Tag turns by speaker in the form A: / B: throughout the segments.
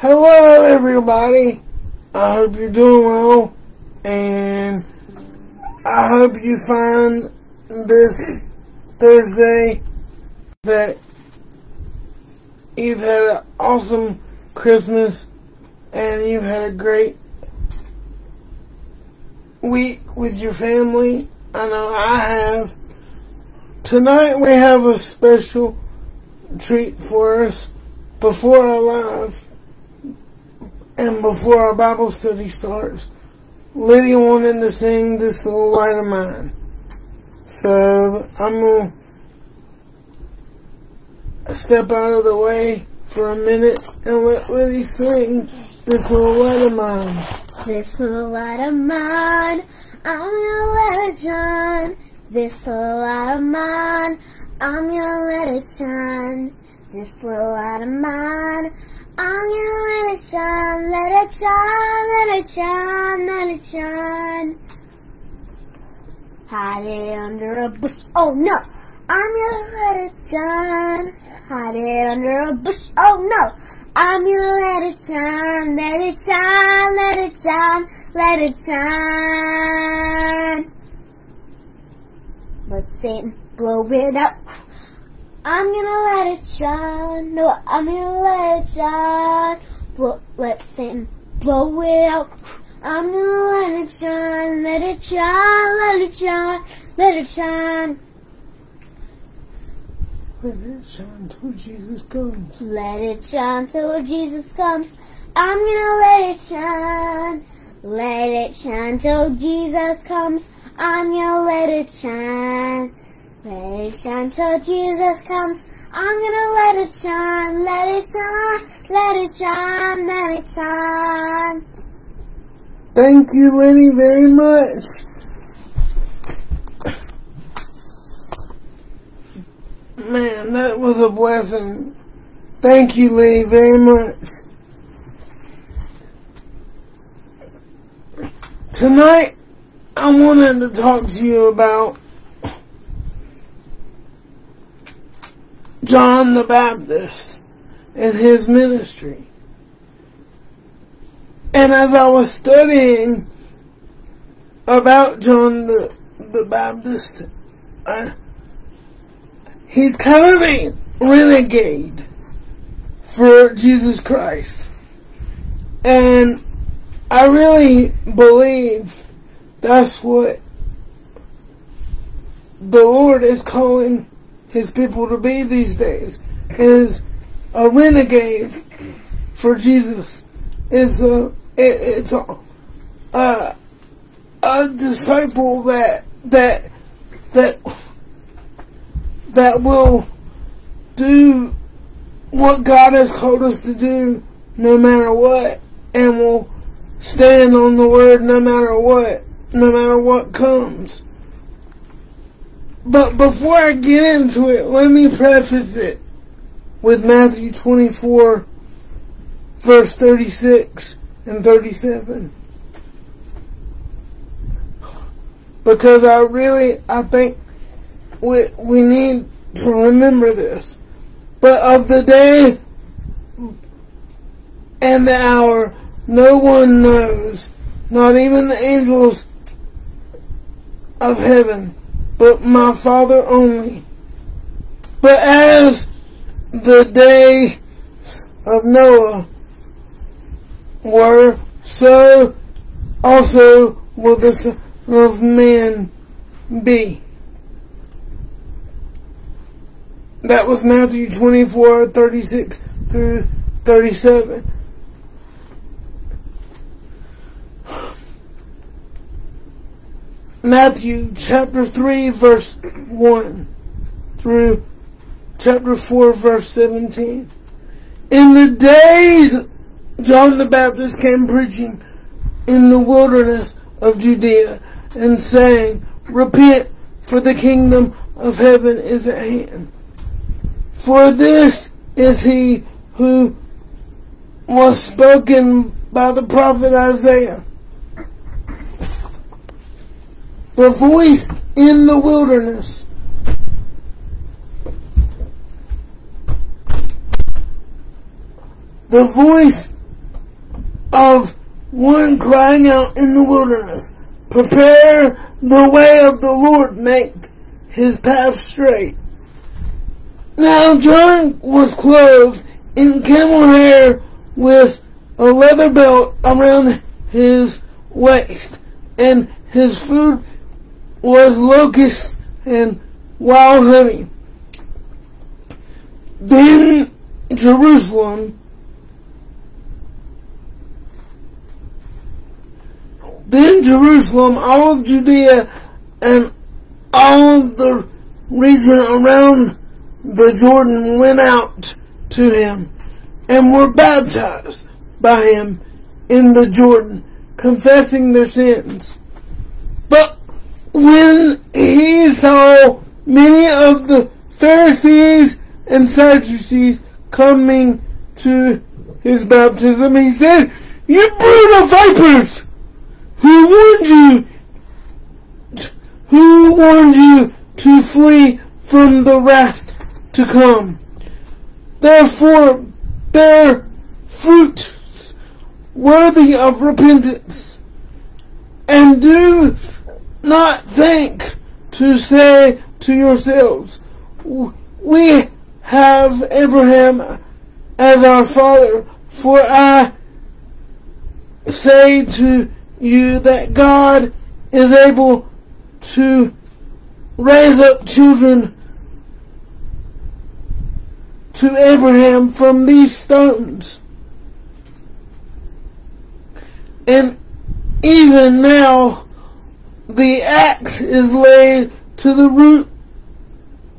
A: Hello, everybody. I hope you're doing well, and I hope you find this Thursday that you've had an awesome Christmas and you've had a great week with your family. I know I have. Tonight we have a special treat for us before our live and before our Bible study starts. Lydia wanted to sing this little light of mine. So I'm going to step out of the way for a minute and let Lydia sing this little light of mine.
B: This little light of mine, I'm gonna let it shine. This little light of mine, I'm gonna let it shine. This little light of mine, I'm gonna let it shine, let it shine, let it shine, let it shine. Hide it under a bush, oh no, I'm gonna let it shine. Hide it under a bush, oh no, I'm gonna let it shine, let it shine, let it shine, let it shine. Let Satan blow it up. I'm gonna let it shine. No, I'm gonna let it shine. Blow, let Satan blow it out. I'm gonna let it shine. Let it shine. Let it shine. Let it shine.
A: Let it shine till Jesus comes.
B: Let it shine till Jesus comes. I'm gonna let it shine. Let it shine till Jesus comes. I'm gonna let it shine. Let it shine till Jesus comes. I'm gonna let it shine. Let it shine. Let it shine. Let it shine.
A: Thank you, Lenny, very much. Man, that was a blessing. Thank you, Lenny, very much. Tonight, I wanted to talk to you about John the Baptist and his ministry. And as I was studying about John the, the Baptist, he's kind of a renegade for Jesus Christ. And I really believe that's what the Lord is calling his people to be these days is a renegade for Jesus. Is a it, it's a, a a disciple that that that that will do what God has called us to do no matter what and will stand on the word no matter what no matter what comes. But before I get into it, let me preface it with Matthew 24 verse 36 and 37. Because I really, I think we, we need to remember this. But of the day and the hour, no one knows, not even the angels of heaven, but my Father only. But as the day of Noah were, so also will the Son of Man be. That was Matthew 24, 36 through 37. Matthew chapter 3 verse 1 through chapter 4 verse 17. In the days John the Baptist came preaching in the wilderness of Judea and saying, Repent, for the kingdom of heaven is at hand. For this is he who was spoken by the prophet Isaiah. The voice in the wilderness. The voice of one crying out in the wilderness, prepare the way of the Lord, make his path straight. Now John was clothed in camel hair with a leather belt around his waist, and his food was locusts and wild honey. Then Jerusalem, then Jerusalem, all of Judea, and all of the region around the Jordan went out to him and were baptized by him in the Jordan, confessing their sins. When he saw many of the Pharisees and Sadducees coming to his baptism, he said, You brood of vipers! Who warned you? Who warned you to flee from the wrath to come? Therefore, bear fruit worthy of repentance, and do not think to say to yourselves, we have Abraham as our father, for I say to you that God is able to raise up children to Abraham from these stones. And even now, the axe is laid to the root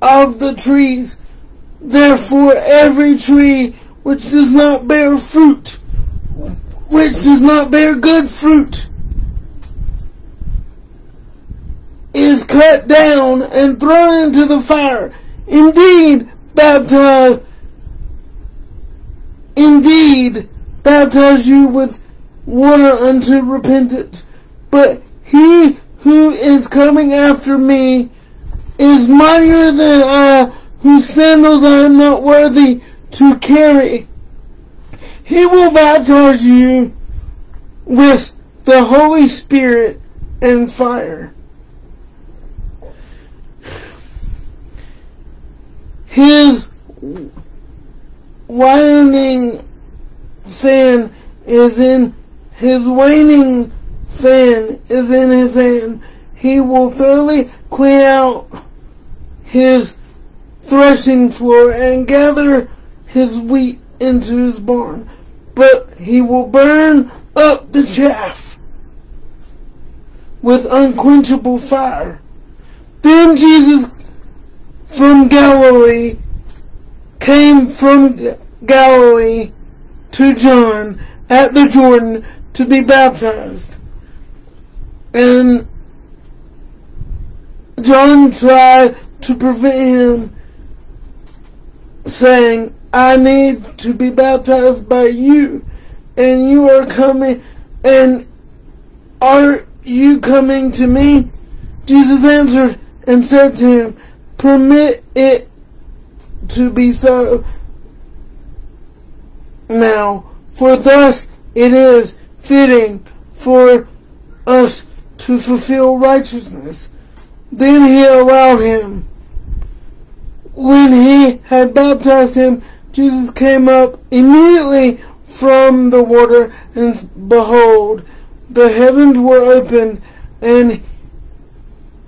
A: of the trees. Therefore, every tree which does not bear fruit, which does not bear good fruit, is cut down and thrown into the fire. Indeed, baptize, indeed, baptize you with water unto repentance. But he who is coming after me is mightier than I, whose sandals I am not worthy to carry. He will baptize you with the Holy Spirit and fire. His waning fan is in his waning fan is in his hand. He will thoroughly clean out his threshing floor and gather his wheat into his barn, but he will burn up the chaff with unquenchable fire. Then Jesus from Galilee came from Galilee to John at the Jordan to be baptized. And John tried to prevent him saying, I need to be baptized by you and you are coming and are you coming to me? Jesus answered and said to him, permit it to be so now, for thus it is fitting for us to fulfill righteousness. Then he allowed him. When he had baptized him, Jesus came up immediately from the water, and behold, the heavens were opened, and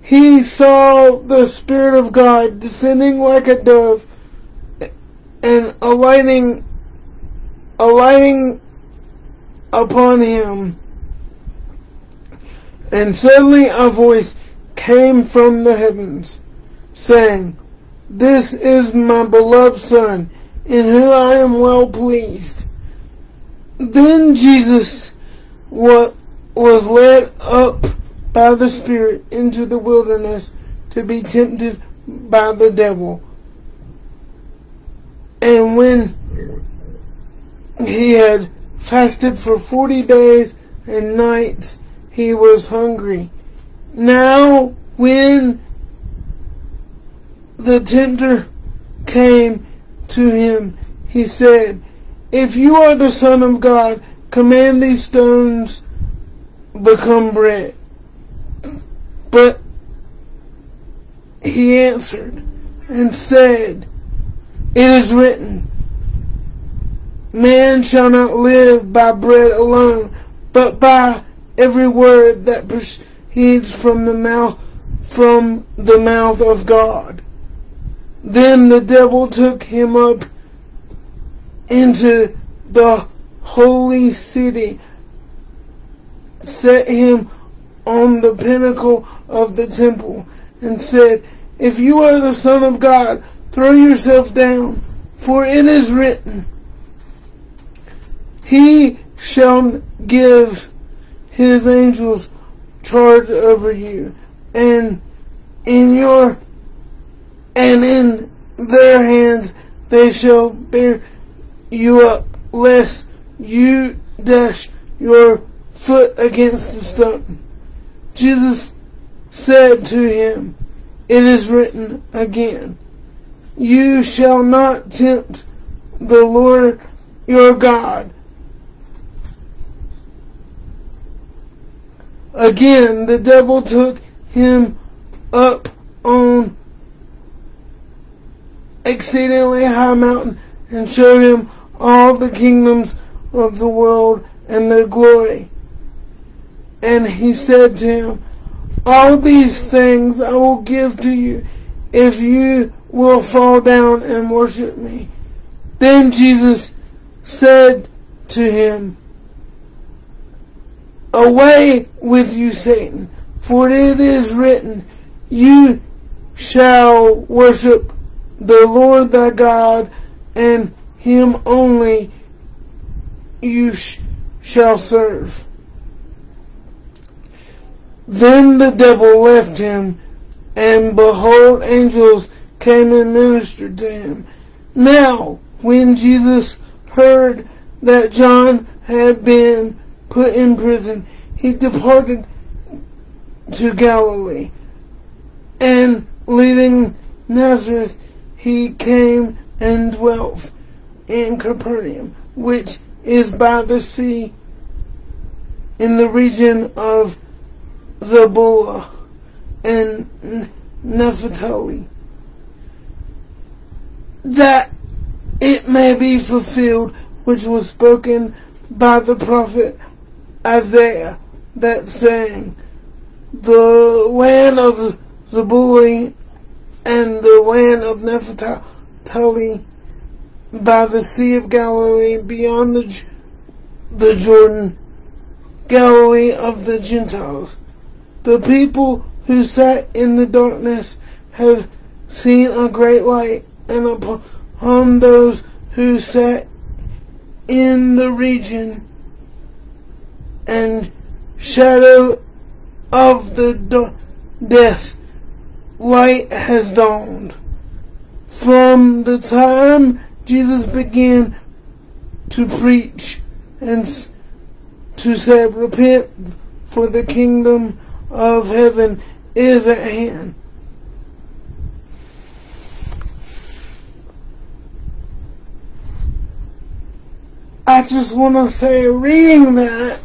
A: he saw the Spirit of God descending like a dove and alighting, alighting upon him. And suddenly a voice came from the heavens, saying, This is my beloved Son, in whom I am well pleased. Then Jesus was led up by the Spirit into the wilderness to be tempted by the devil. And when he had fasted for forty days and nights, he was hungry. Now when the tempter came to him, he said, If you are the Son of God, command these stones become bread. But he answered and said, It is written, Man shall not live by bread alone, but by every word that proceeds from the mouth from the mouth of God. Then the devil took him up into the holy city, set him on the pinnacle of the temple, and said, If you are the Son of God, throw yourself down, for it is written, He shall give his angels charge over you, and in your and in their hands they shall bear you up, lest you dash your foot against the stone. Jesus said to him, It is written again, You shall not tempt the Lord your God. Again, the devil took him up on exceedingly high mountain and showed him all the kingdoms of the world and their glory. And he said to him, All these things I will give to you if you will fall down and worship me. Then Jesus said to him, Away with you, Satan, for it is written, You shall worship the Lord thy God, and him only you sh- shall serve. Then the devil left him, and behold, angels came and ministered to him. Now, when Jesus heard that John had been put in prison, he departed to Galilee, and leaving Nazareth, he came and dwelt in Capernaum, which is by the sea in the region of Zebulun and Naphtali, that it may be fulfilled which was spoken by the prophet Isaiah, that saying, the land of Zebulun and the land of Naphtali by the Sea of Galilee beyond the, the Jordan, Galilee of the Gentiles. The people who sat in the darkness have seen a great light, and upon those who sat in the region and shadow of the death, light has dawned. From the time Jesus began to preach and to say, repent for the kingdom of heaven is at hand. I just want to say, reading that,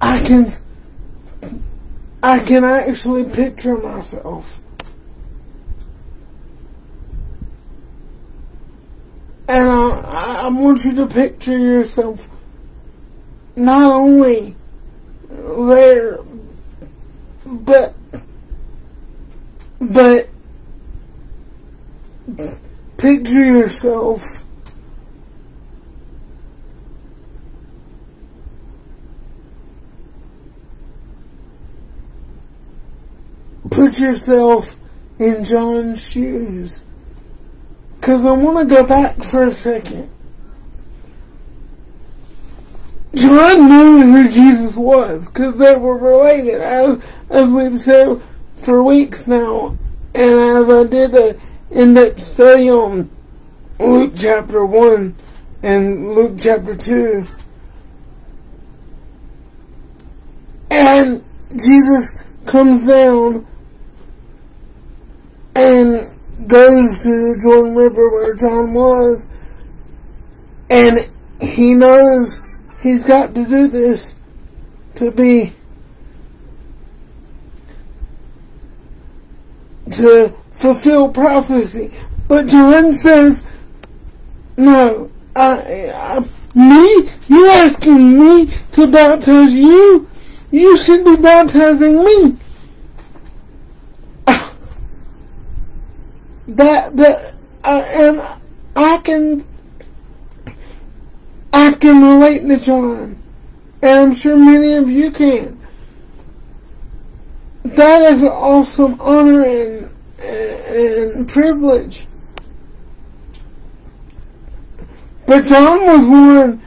A: I can I can actually picture myself. And I, I want you to picture yourself not only there, but, but picture yourself put yourself in John's shoes. Cause I want to go back for a second. John knew who Jesus was because they were related, as, as we've said for weeks now. And as I did uh, a in-depth study on Luke chapter 1 and Luke chapter 2. And Jesus comes down and goes to the Jordan River where John was, and he knows he's got to do this to be to fulfill prophecy. But John says, no, I, I, me? You asking me to baptize you? You should be baptizing me. That, that, uh, and I can, I can relate to John. And I'm sure many of you can. That is an awesome honor and, and privilege. But John was one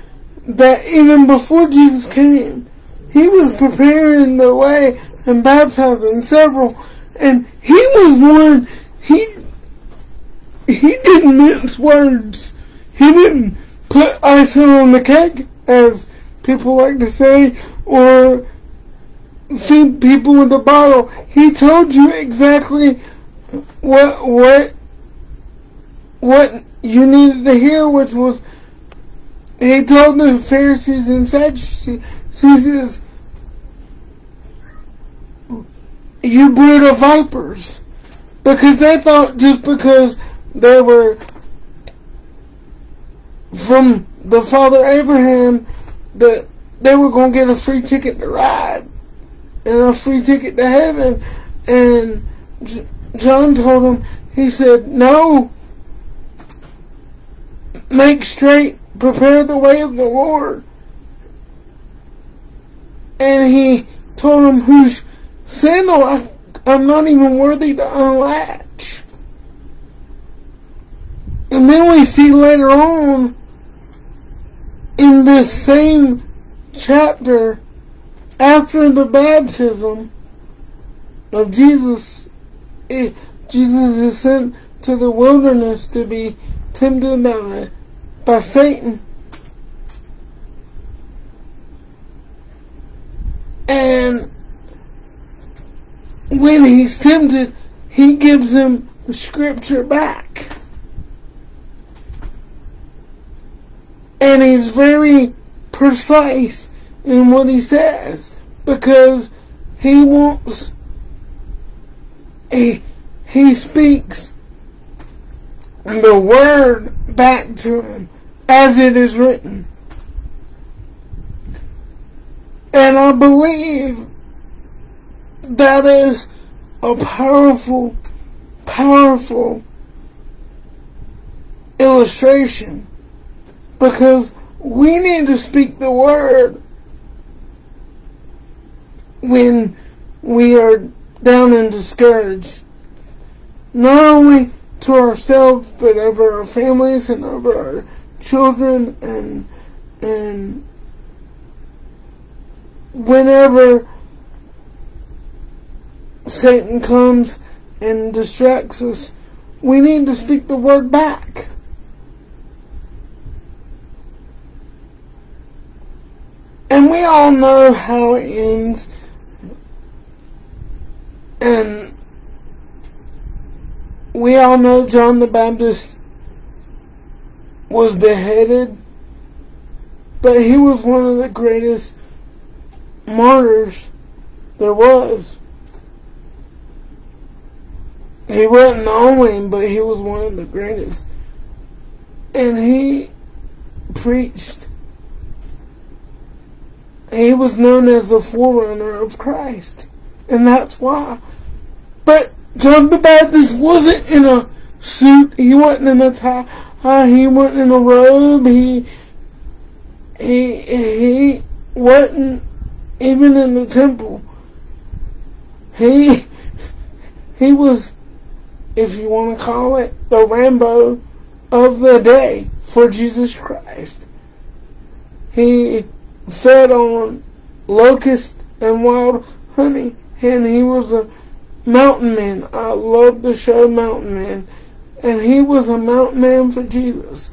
A: that even before Jesus came, he was preparing the way and baptizing several, and he was one, he, he didn't mince words. He didn't put icing on the cake, as people like to say, or feed people with a bottle. He told you exactly what, what, what you needed to hear, which was he told the Pharisees and Sadducees, you brood of vipers. Because they thought just because they were from the father Abraham that they were going to get a free ticket to ride and a free ticket to heaven. And John told him, he said, no, make straight prepare the way of the Lord. And he told him whose sandal I, I'm not even worthy to unlatch. And then we see later on in this same chapter after the baptism of Jesus, eh, Jesus is sent to the wilderness to be tempted by by Satan. And when he's tempted, he gives him the scripture back. And he's very precise in what he says because he wants, he, he speaks the word back to him as it is written. And I believe that is a powerful, powerful illustration because we need to speak the word when we are down and discouraged. Not only to ourselves, but over our families and over our children and and whenever Satan comes and distracts us, we need to speak the word back. And we all know how it ends. And we all know John the Baptist was beheaded, but he was one of the greatest martyrs there was. He wasn't the only, but he was one of the greatest. And he preached. He was known as the forerunner of Christ. And that's why. But John the Baptist wasn't in a suit. He wasn't in a tie. Uh, he went in a robe. He he he wasn't even in the temple. He he was, if you want to call it, the Rambo of the day for Jesus Christ. He fed on locust and wild honey, and he was a mountain man. I love the show Mountain Man and he was a mountain man for Jesus.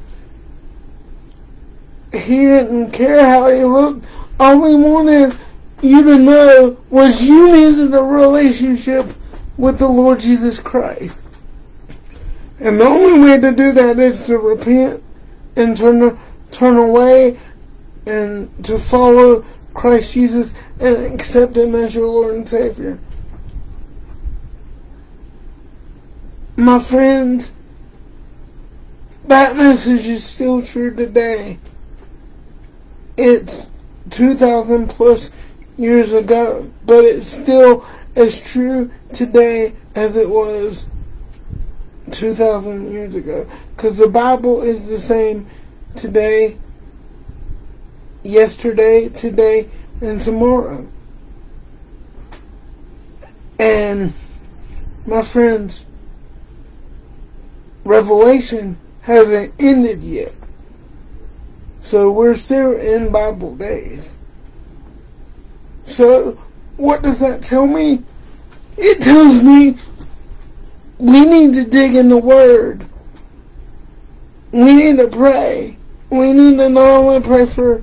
A: He didn't care how he looked. All he wanted you to know was you needed a relationship with the Lord Jesus Christ. And the only way to do that is to repent and turn, turn away and to follow Christ Jesus and accept Him as your Lord and Savior. My friends, that message is still true today. It's 2,000 plus years ago, but it's still as true today as it was 2,000 years ago. Because the Bible is the same today, yesterday, today, and tomorrow. And my friends, Revelation hasn't ended yet. So we're still in Bible days. So what does that tell me? It tells me we need to dig in the Word. We need to pray. We need to not only pray for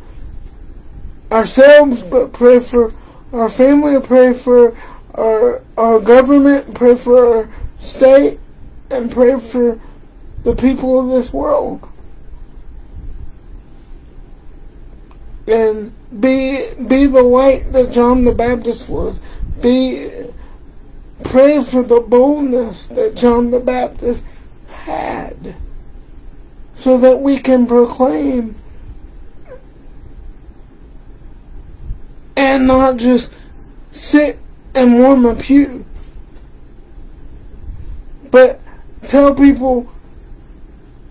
A: ourselves, but pray for our family, pray for our, our government, pray for our state, and pray for the people of this world. And be be the light that John the Baptist was. Be pray for the boldness that John the Baptist had. So that we can proclaim and not just sit and warm a pew. But tell people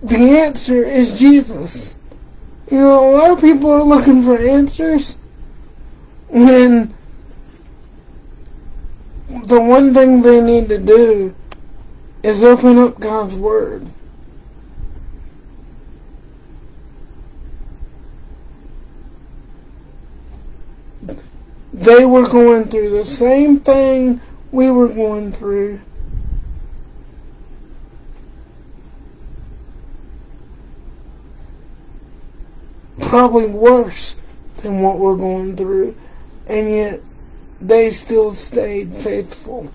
A: the answer is Jesus. You know, a lot of people are looking for answers when the one thing they need to do is open up God's Word. They were going through the same thing we were going through. probably worse than what we're going through, and yet they still stayed faithful.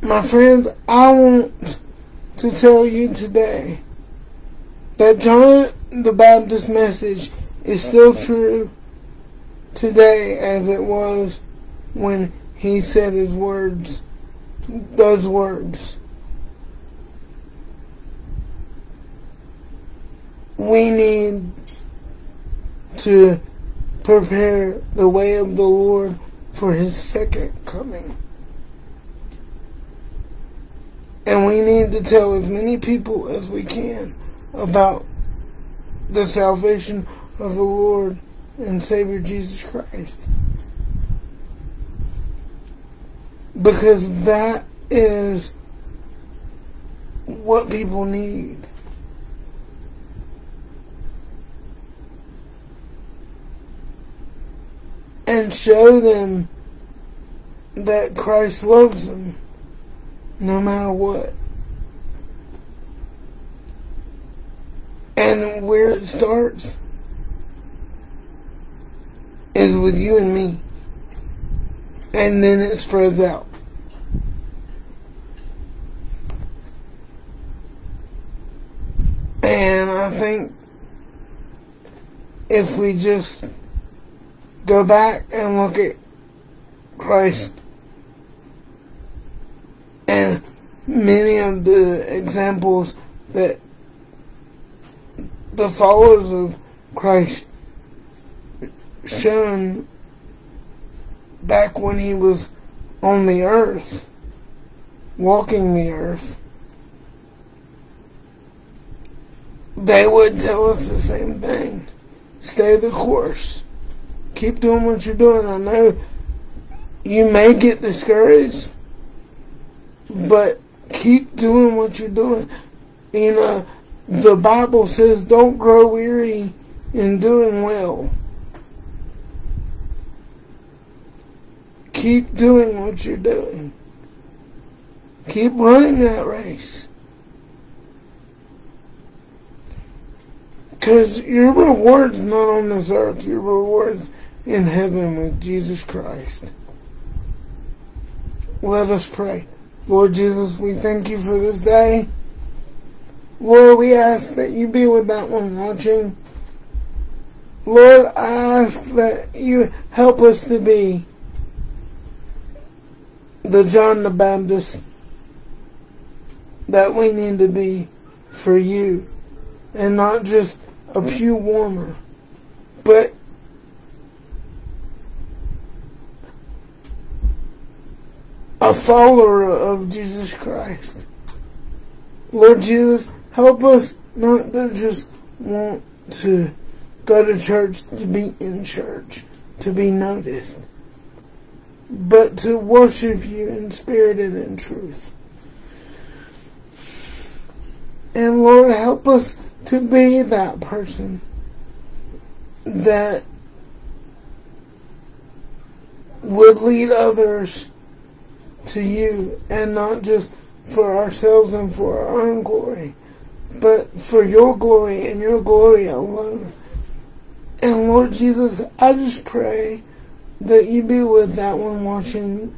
A: My friends, I want to tell you today that John the Baptist message is still true today as it was when he said his words, those words. we need to prepare the way of the Lord for his second coming. And we need to tell as many people as we can about the salvation of the Lord and Savior Jesus Christ. Because that is what people need. and show them that Christ loves them no matter what. And where it starts is with you and me. And then it spreads out. And I think if we just go back and look at Christ and many of the examples that the followers of Christ shown back when he was on the earth, walking the earth, they would tell us the same thing. Stay the course keep doing what you're doing. I know you may get discouraged, but keep doing what you're doing. You know, the Bible says don't grow weary in doing well. Keep doing what you're doing. Keep running that race. Because your reward's not on this earth. Your reward's in heaven with Jesus Christ. Let us pray. Lord Jesus, we thank you for this day. Lord, we ask that you be with that one watching. Lord, I ask that you help us to be the John the Baptist that we need to be for you and not just a pew warmer, but a follower of Jesus Christ. Lord Jesus, help us not to just want to go to church to be in church, to be noticed, but to worship you in spirit and in truth. And Lord, help us to be that person that would lead others to you and not just for ourselves and for our own glory, but for your glory and your glory alone. And Lord Jesus, I just pray that you be with that one watching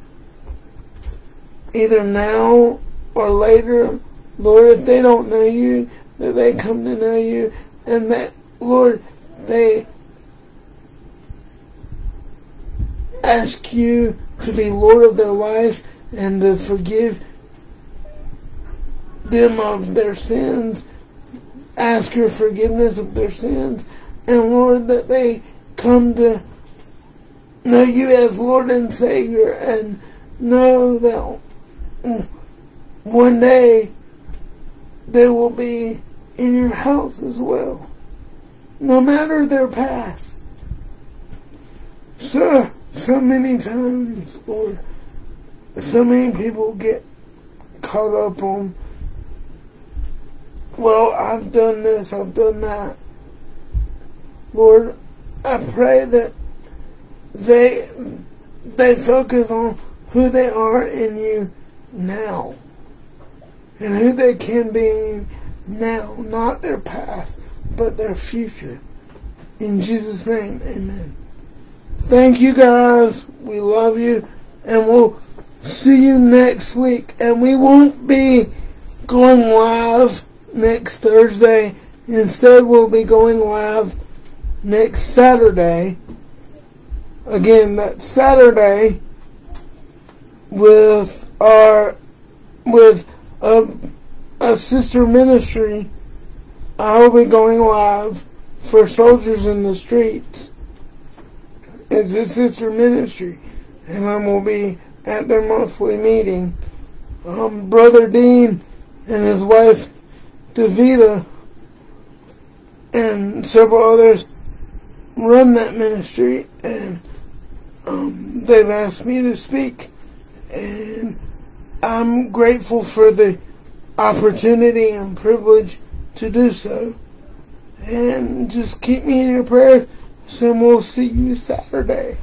A: either now or later. Lord, if they don't know you, that they come to know you and that, Lord, they ask you to be Lord of their life and to forgive them of their sins, ask your forgiveness of their sins, and Lord, that they come to know you as Lord and Savior and know that one day they will be in your house as well, no matter their past. So, so many times, Lord, so many people get caught up on, well, I've done this, I've done that. Lord, I pray that they, they focus on who they are in you now. And who they can be now, not their past, but their future. In Jesus' name, amen. Thank you guys. We love you. And we'll see you next week. And we won't be going live next Thursday. Instead, we'll be going live next Saturday. Again, that Saturday with our, with a, a sister ministry. I will be going live for Soldiers in the Streets. It's a sister ministry. And I will be at their monthly meeting. Um, Brother Dean and his wife Davida and several others run that ministry and um, they've asked me to speak and I'm grateful for the opportunity and privilege to do so and just keep me in your prayers and we'll see you Saturday.